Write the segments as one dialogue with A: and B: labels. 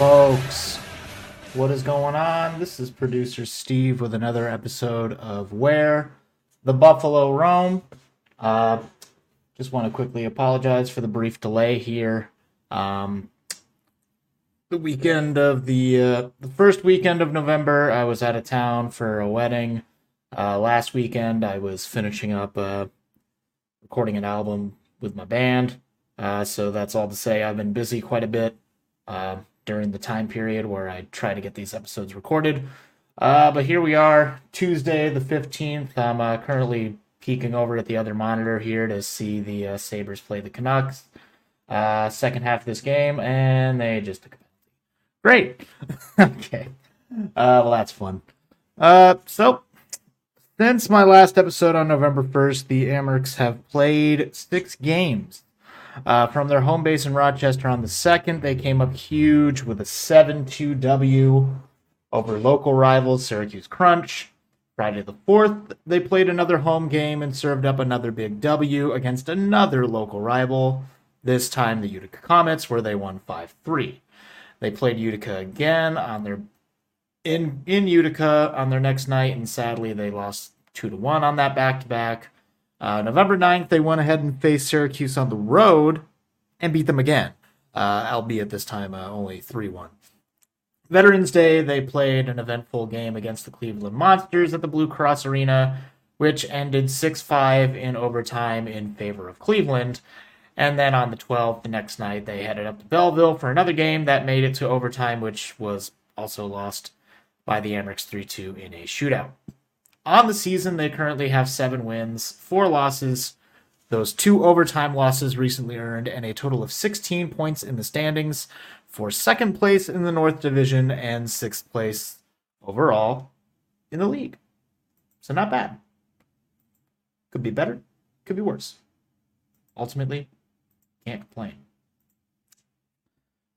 A: Folks, what is going on? This is producer Steve with another episode of Where the Buffalo Roam. Uh, just want to quickly apologize for the brief delay here. Um, the weekend of the uh, the first weekend of November, I was out of town for a wedding. Uh, last weekend, I was finishing up uh, recording an album with my band. Uh, so that's all to say. I've been busy quite a bit uh, during the time period where I try to get these episodes recorded. Uh, but here we are, Tuesday the 15th. I'm uh, currently peeking over at the other monitor here to see the uh, Sabres play the Canucks. Uh, second half of this game, and they just took a penalty. Great. okay. Uh, well, that's fun. Uh, so, since my last episode on November 1st, the Amerks have played six games. Uh, from their home base in Rochester on the 2nd, they came up huge with a 7 2 W over local rivals Syracuse Crunch. Friday the 4th, they played another home game and served up another big W against another local rival, this time the Utica Comets, where they won 5 3. They played Utica again on their in in Utica on their next night, and sadly they lost two to one on that back to back. Uh, November 9th, they went ahead and faced Syracuse on the road and beat them again, uh, albeit this time uh, only 3 1. Veterans Day, they played an eventful game against the Cleveland Monsters at the Blue Cross Arena, which ended 6 5 in overtime in favor of Cleveland. And then on the 12th, the next night, they headed up to Belleville for another game that made it to overtime, which was also lost by the Amerks 3 2 in a shootout. On the season, they currently have seven wins, four losses, those two overtime losses recently earned, and a total of 16 points in the standings for second place in the North Division and sixth place overall in the league. So, not bad. Could be better, could be worse. Ultimately, can't complain.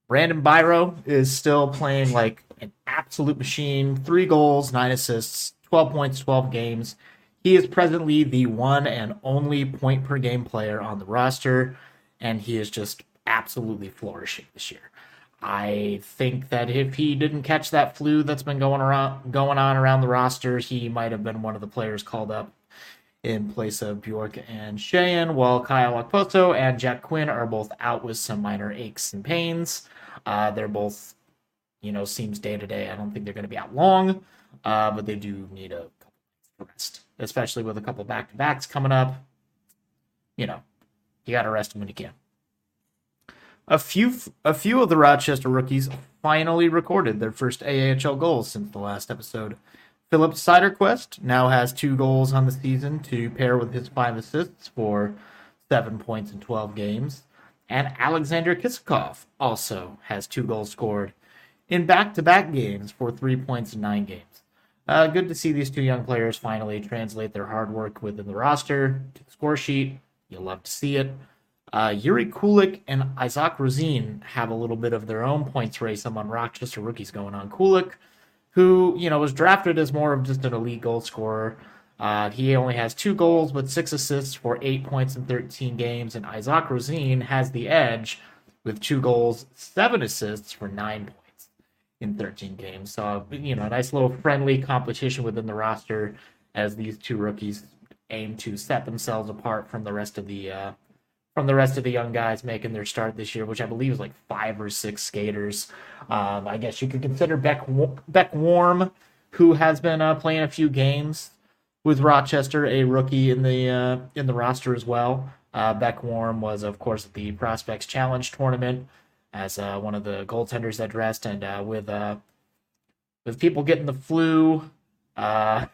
A: Brandon Biro is still playing like an absolute machine. Three goals, nine assists, 12 points, 12 games. He is presently the one and only point per game player on the roster, and he is just absolutely flourishing this year. I think that if he didn't catch that flu that's been going around going on around the roster, he might have been one of the players called up in place of Bjork and Sheahan, while Kyle Okposo and Jack Quinn are both out with some minor aches and pains. Uh, they're both, you know, seems day to day. I don't think they're going to be out long, uh, but they do need a couple rest, especially with a couple back to backs coming up. You know, you got to rest them when you can. A few, a few of the Rochester rookies finally recorded their first AHL goals since the last episode. Filip Cederqvist now has two goals on the season to pair with his five assists for seven points in 12 games. And Alexander Kisakov also has two goals scored in back to back games for three points in nine games. Uh, good to see these two young players finally translate their hard work within the roster to the score sheet. You'll love to see it. Uh, Jiri Kulich and Isaac Rosén have a little bit of their own points race among Rochester rookies going on. Kulich who, you know, was drafted as more of just an elite goal scorer. Uh, he only has two goals, but six assists for eight points in 13 games. And Isaac Rosén has the edge with two goals, seven assists for nine points in 13 games. So, you know, a nice little friendly competition within the roster as these two rookies aim to set themselves apart from the rest of the uh, from the rest of the young guys making their start this year, which I believe is like five or six skaters. Um, I guess you could consider Beck Beck Warm, who has been uh, playing a few games with Rochester, a rookie in the uh, in the roster as well. Uh, Beck Warm was, of course, at the Prospects Challenge tournament as uh, one of the goaltenders that dressed, and uh, with uh, with people getting the flu, uh,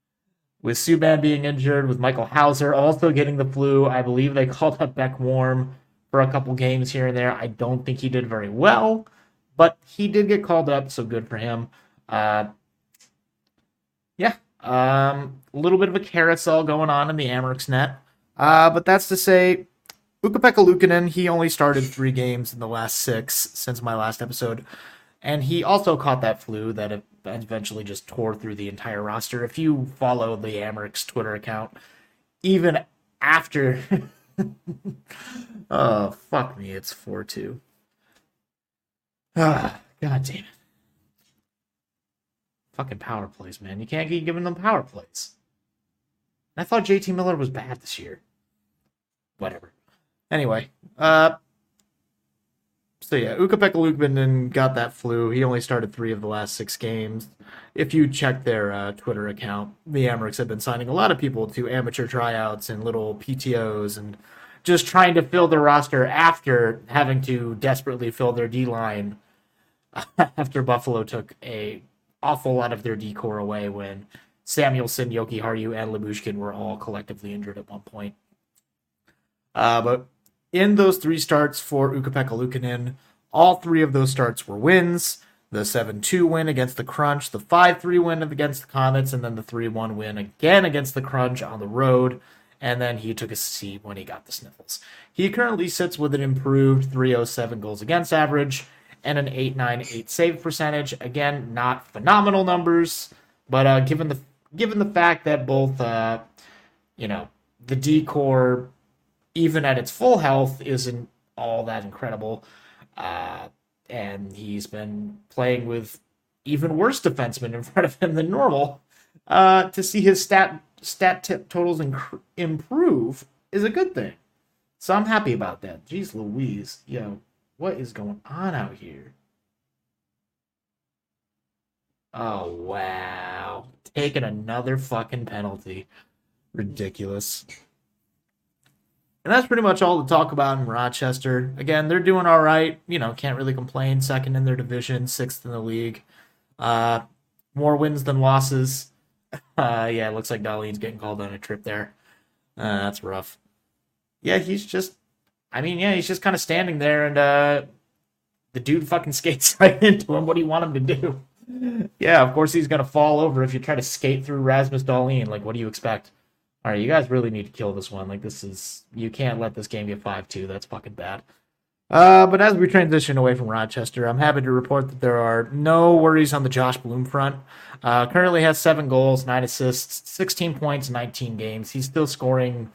A: with Subban being injured, with Michael Houser also getting the flu. I believe they called up Beck Warm for a couple games here and there. I don't think he did very well, but he did get called up, so good for him. Uh, yeah, um, a little bit of a carousel going on in the Amerks net. Uh, but that's to say, Ukko-Pekka Luukkonen, he only started three games in the last six since my last episode. And he also caught that flu that eventually just tore through the entire roster. If you follow the Amerks Twitter account, even after. oh, fuck me, it's 4 2. Ah, God damn it. Fucking power plays, man. You can't keep giving them power plays. I thought JT Miller was bad this year. Whatever. Anyway, uh, so yeah, Ukko-Pekka got that flu. He only started three of the last six games. If you check their uh, Twitter account, the Amerks have been signing a lot of people to amateur tryouts and little PTOs and just trying to fill the roster after having to desperately fill their D line after Buffalo took a awful lot of their D corps away when Samuelsson, Jokiharju, and Lyubushkin were all collectively injured at one point. Uh, but in those three starts for Ukko-Pekka Luukkonen, all three of those starts were wins. The 7 2 win against the Crunch, the 5 3 win against the Comets, and then the 3 1 win again against the Crunch on the road. And then he took a seat when he got the sniffles. He currently sits with an improved 307 goals against average and an 898 save percentage. Again, not phenomenal numbers, but uh, given the given the fact that both, uh, you know, the D corps even at its full health, isn't all that incredible. Uh, and he's been playing with even worse defensemen in front of him than normal. Uh, to see his stat stat tip totals inc- improve is a good thing. So I'm happy about that. Jeez Louise, yo, what is going on out here? Oh wow. Taking another fucking penalty. Ridiculous. And that's pretty much all to talk about in Rochester. Again, they're doing all right. You know, can't really complain. Second in their division, sixth in the league. Uh, more wins than losses. Uh, yeah, it looks like Dahlin's getting called on a trip there. Uh, that's rough. Yeah, he's just. I mean, yeah, he's just kind of standing there, and uh, the dude fucking skates right into him. What do you want him to do? yeah, of course he's gonna fall over if you try to skate through Rasmus Dahlin. Like, what do you expect? All right, you guys really need to kill this one. Like this is you can't let this game get five two. That's fucking bad. Uh, but as we transition away from Rochester, I'm happy to report that there are no worries on the Josh Bloom front. Uh, currently has seven goals, nine assists, 16 points, 19 games. He's still scoring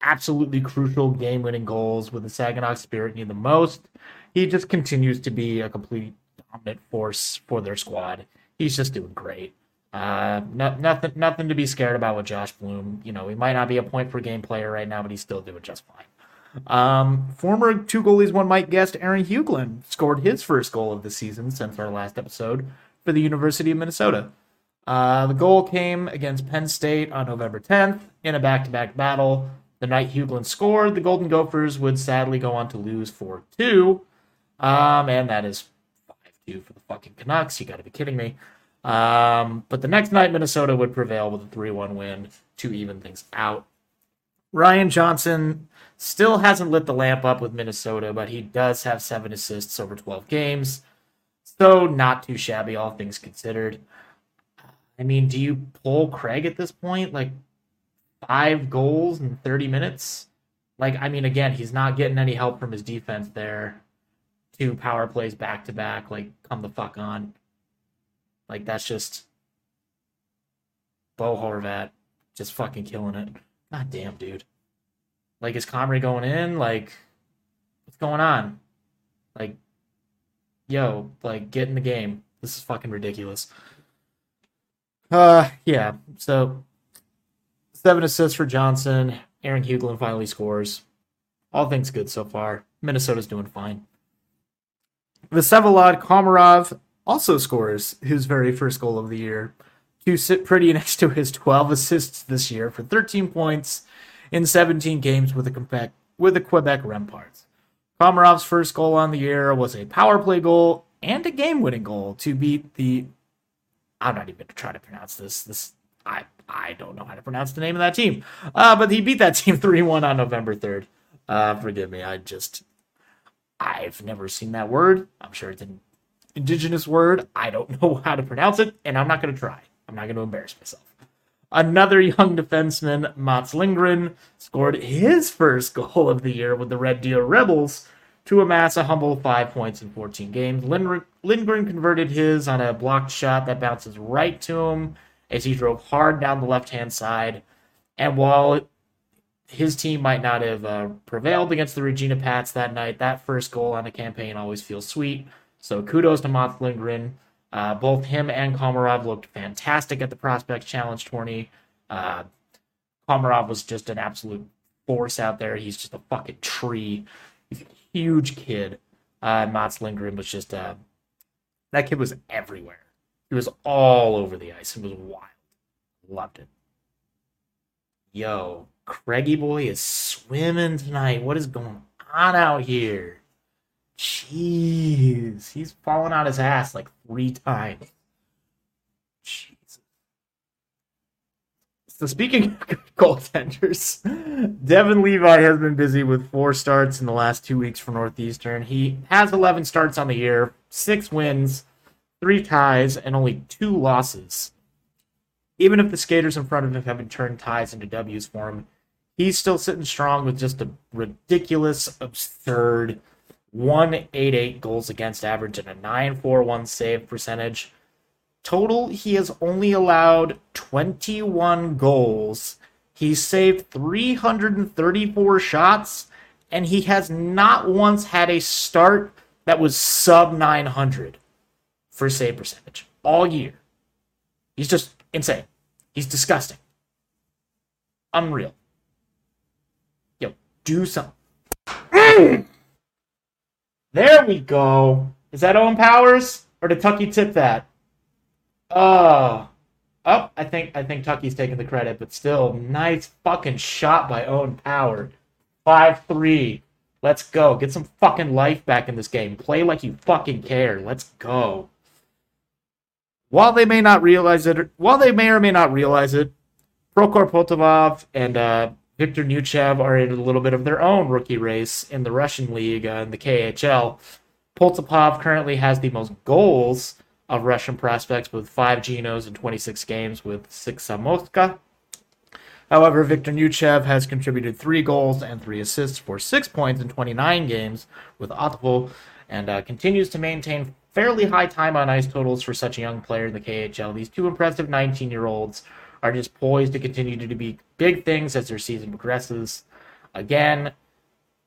A: absolutely crucial game-winning goals with the Saginaw Spirit need the most. He just continues to be a complete dominant force for their squad. He's just doing great. Uh, no, nothing, nothing to be scared about with Josh Bloom. You know, he might not be a point per game player right now, but he's still doing just fine. Um, former two goalies one might guess Aaron Huglen scored his first goal of the season since our last episode for the University of Minnesota. Uh, the goal came against Penn State on November 10th in a back-to-back battle. The night Huglen scored, the Golden Gophers would sadly go on to lose 4-2. Um, and that is 5-2 for the fucking Canucks. You gotta be kidding me. Um, but the next night, Minnesota would prevail with a 3 1 win to even things out. Ryan Johnson still hasn't lit the lamp up with Minnesota, but he does have seven assists over 12 games. So, not too shabby, all things considered. I mean, do you pull Craig at this point? Like, five goals in 30 minutes? Like, I mean, again, he's not getting any help from his defense there. Two power plays back to back. Like, come the fuck on. Like that's just Bo Horvat just fucking killing it. God damn, dude. Like is Comrie going in? Like what's going on? Like yo, like get in the game. This is fucking ridiculous. Uh yeah, so seven assists for Johnson. Aaron Huglen finally scores. All things good so far. Minnesota's doing fine. Vsevolod Komarov also scores his very first goal of the year to sit pretty next to his 12 assists this year for 13 points in 17 games with the Quebec with the Quebec Remparts. Komarov's first goal on the year was a power play goal and a game-winning goal to beat the I'm not even trying to try to pronounce this. This I I don't know how to pronounce the name of that team. Uh, but he beat that team 3-1 on November 3rd. Uh, forgive me. I just I've never seen that word. I'm sure it's an indigenous word. I don't know how to pronounce it, and I'm not going to try. I'm not going to embarrass myself. Another young defenseman, Mats Lindgren, scored his first goal of the year with the Red Deer Rebels to amass a humble five points in 14 games. Lindgren converted his on a blocked shot that bounces right to him as he drove hard down the left hand side. And while his team might not have uh, prevailed against the Regina Pats that night, that first goal on the campaign always feels sweet. So kudos to Mats Lindgren. Uh, both him and Komarov looked fantastic at the Prospects Challenge tourney. Uh, Komarov was just an absolute force out there. He's just a fucking tree. He's a huge kid. Uh, Mats Lindgren was just uh, that kid was everywhere. He was all over the ice. It was wild. Loved it. Yo, Craigie boy is swimming tonight. What is going on out here? Jeez, he's fallen on his ass like three times. Jesus. So speaking of goaltenders, Devon Levi has been busy with four starts in the last two weeks for Northeastern. He has 11 starts on the year, six wins, three ties, and only two losses. Even if the skaters in front of him have been turned ties into W's for him, he's still sitting strong with just a ridiculous, absurd 188 goals against average and a 941 save percentage. Total, he has only allowed 21 goals. He saved 334 shots, and he has not once had a start that was sub 900 for save percentage all year. He's just insane. He's disgusting. Unreal. Yo, do something. Mm. There we go. Is that Owen Powers or did Tuchy tip that? Oh, oh, I think I think Tuchy's taking the credit, but still, nice fucking shot by Owen Power. Five three. Let's go. Get some fucking life back in this game. Play like you fucking care. Let's go. While they may not realize it, while they may or may not realize it, Prokhor Poltapov and uh, Victor Neuchev are in a little bit of their own rookie race in the Russian league uh, in the KHL. Poltapov currently has the most goals of Russian prospects with five Genos in 26 games with six Samoska. However, Victor Neuchev has contributed three goals and three assists for six points in 29 games with Otavo and uh, continues to maintain fairly high time on ice totals for such a young player in the KHL. These two impressive 19 year olds are just poised to continue to be big things as their season progresses. Again,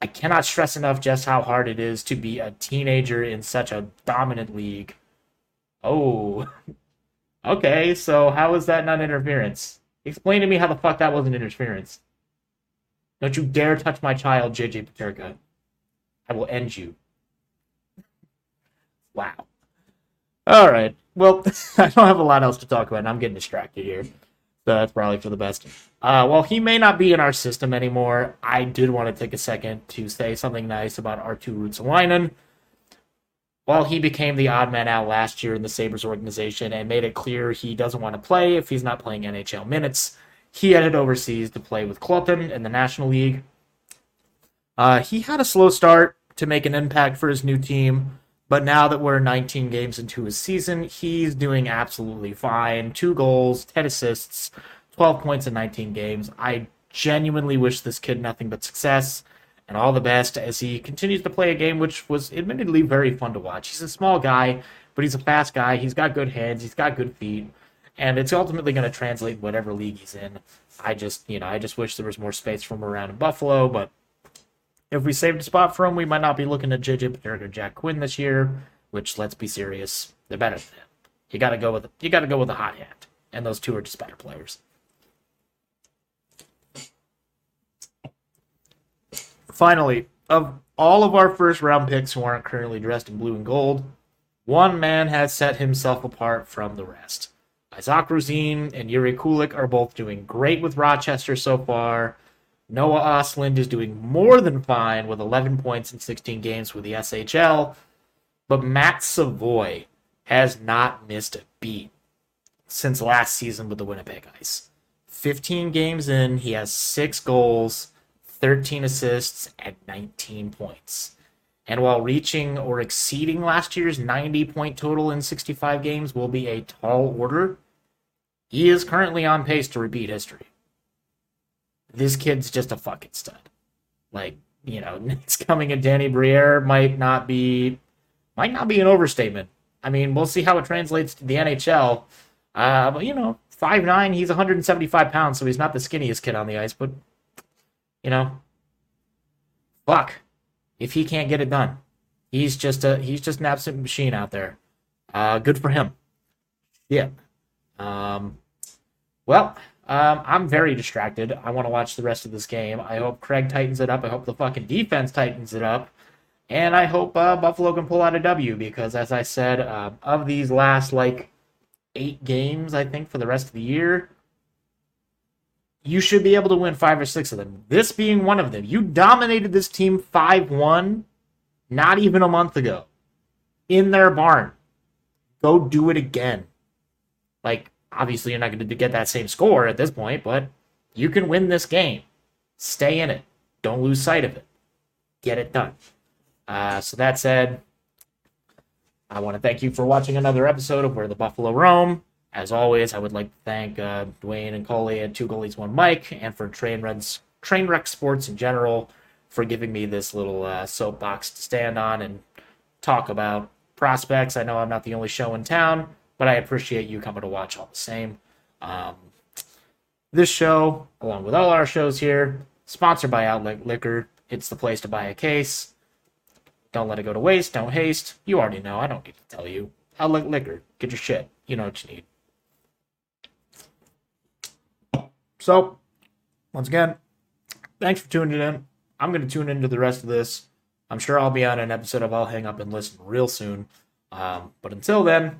A: I cannot stress enough just how hard it is to be a teenager in such a dominant league. Oh, okay, so how is that not interference? Explain to me how the fuck that wasn't interference. Don't you dare touch my child, JJ Peterka. I will end you. Wow. All right. Well, I don't have a lot else to talk about. And I'm getting distracted here. So that's probably for the best. Uh, while he may not be in our system anymore, I did want to take a second to say something nice about Arttu Ruotsalainen. While he became the odd man out last year in the Sabres organization and made it clear he doesn't want to play if he's not playing NHL minutes, he headed overseas to play with Kloten in the National League. Uh, he had a slow start to make an impact for his new team, but now that we're 19 games into his season, he's doing absolutely fine. Two goals, 10 assists, 12 points in 19 games. I genuinely wish this kid nothing but success and all the best as he continues to play a game which was admittedly very fun to watch. He's a small guy, but he's a fast guy. He's got good hands. He's got good feet, and it's ultimately going to translate whatever league he's in. I just, you know, I just wish there was more space for him around in Buffalo, but if we saved a spot for him, we might not be looking at JJ Peterka or Jack Quinn this year. Which, let's be serious, they're better than him. You got to go with you got to go with a hot hand, and those two are just better players. Finally, of all of our first round picks who aren't currently dressed in blue and gold, one man has set himself apart from the rest. Isaac Rosén and Jiri Kulich are both doing great with Rochester so far. Noah Ostlund is doing more than fine with 11 points in 16 games with the SHL. But Matt Savoie has not missed a beat since last season with the Winnipeg Ice. 15 games in, he has six goals, 13 assists, and 19 points. And while reaching or exceeding last year's 90 point total in 65 games will be a tall order, he is currently on pace to repeat history. This kid's just a fucking stud. Like, you know, it's coming at Danny Briere might not be might not be an overstatement. I mean, we'll see how it translates to the NHL. Uh, but you know, five nine, he's 175 pounds, so he's not the skinniest kid on the ice. But you know, fuck, if he can't get it done, he's just a he's just an absolute machine out there. Uh, good for him. Yeah. Um, well, um, I'm very distracted. I want to watch the rest of this game. I hope Craig tightens it up. I hope the fucking defense tightens it up. And I hope uh, Buffalo can pull out a W because, as I said, uh, of these last like eight games, I think for the rest of the year, you should be able to win five or six of them. This being one of them. You dominated this team 5 1 not even a month ago in their barn. Go do it again. Like, obviously, you're not going to get that same score at this point, but you can win this game. Stay in it. Don't lose sight of it. Get it done. Uh, so that said, I want to thank you for watching another episode of Where the Buffalo Roam. As always, I would like to thank uh, Dwayne and Coley at Two Goalies One Mic, and for Trainwrecks, Trainwreck Sports in general for giving me this little uh, soapbox to stand on and talk about prospects. I know I'm not the only show in town, but I appreciate you coming to watch all the same. Um, this show, along with all our shows here, sponsored by Outlet Liquor. It's the place to buy a case. Don't let it go to waste. Don't haste. You already know. I don't need to tell you. Outlet Liquor. Get your shit. You know what you need. So, once again, thanks for tuning in. I'm going to tune into the rest of this. I'm sure I'll be on an episode of I'll Hang Up and Listen real soon. Um, but until then,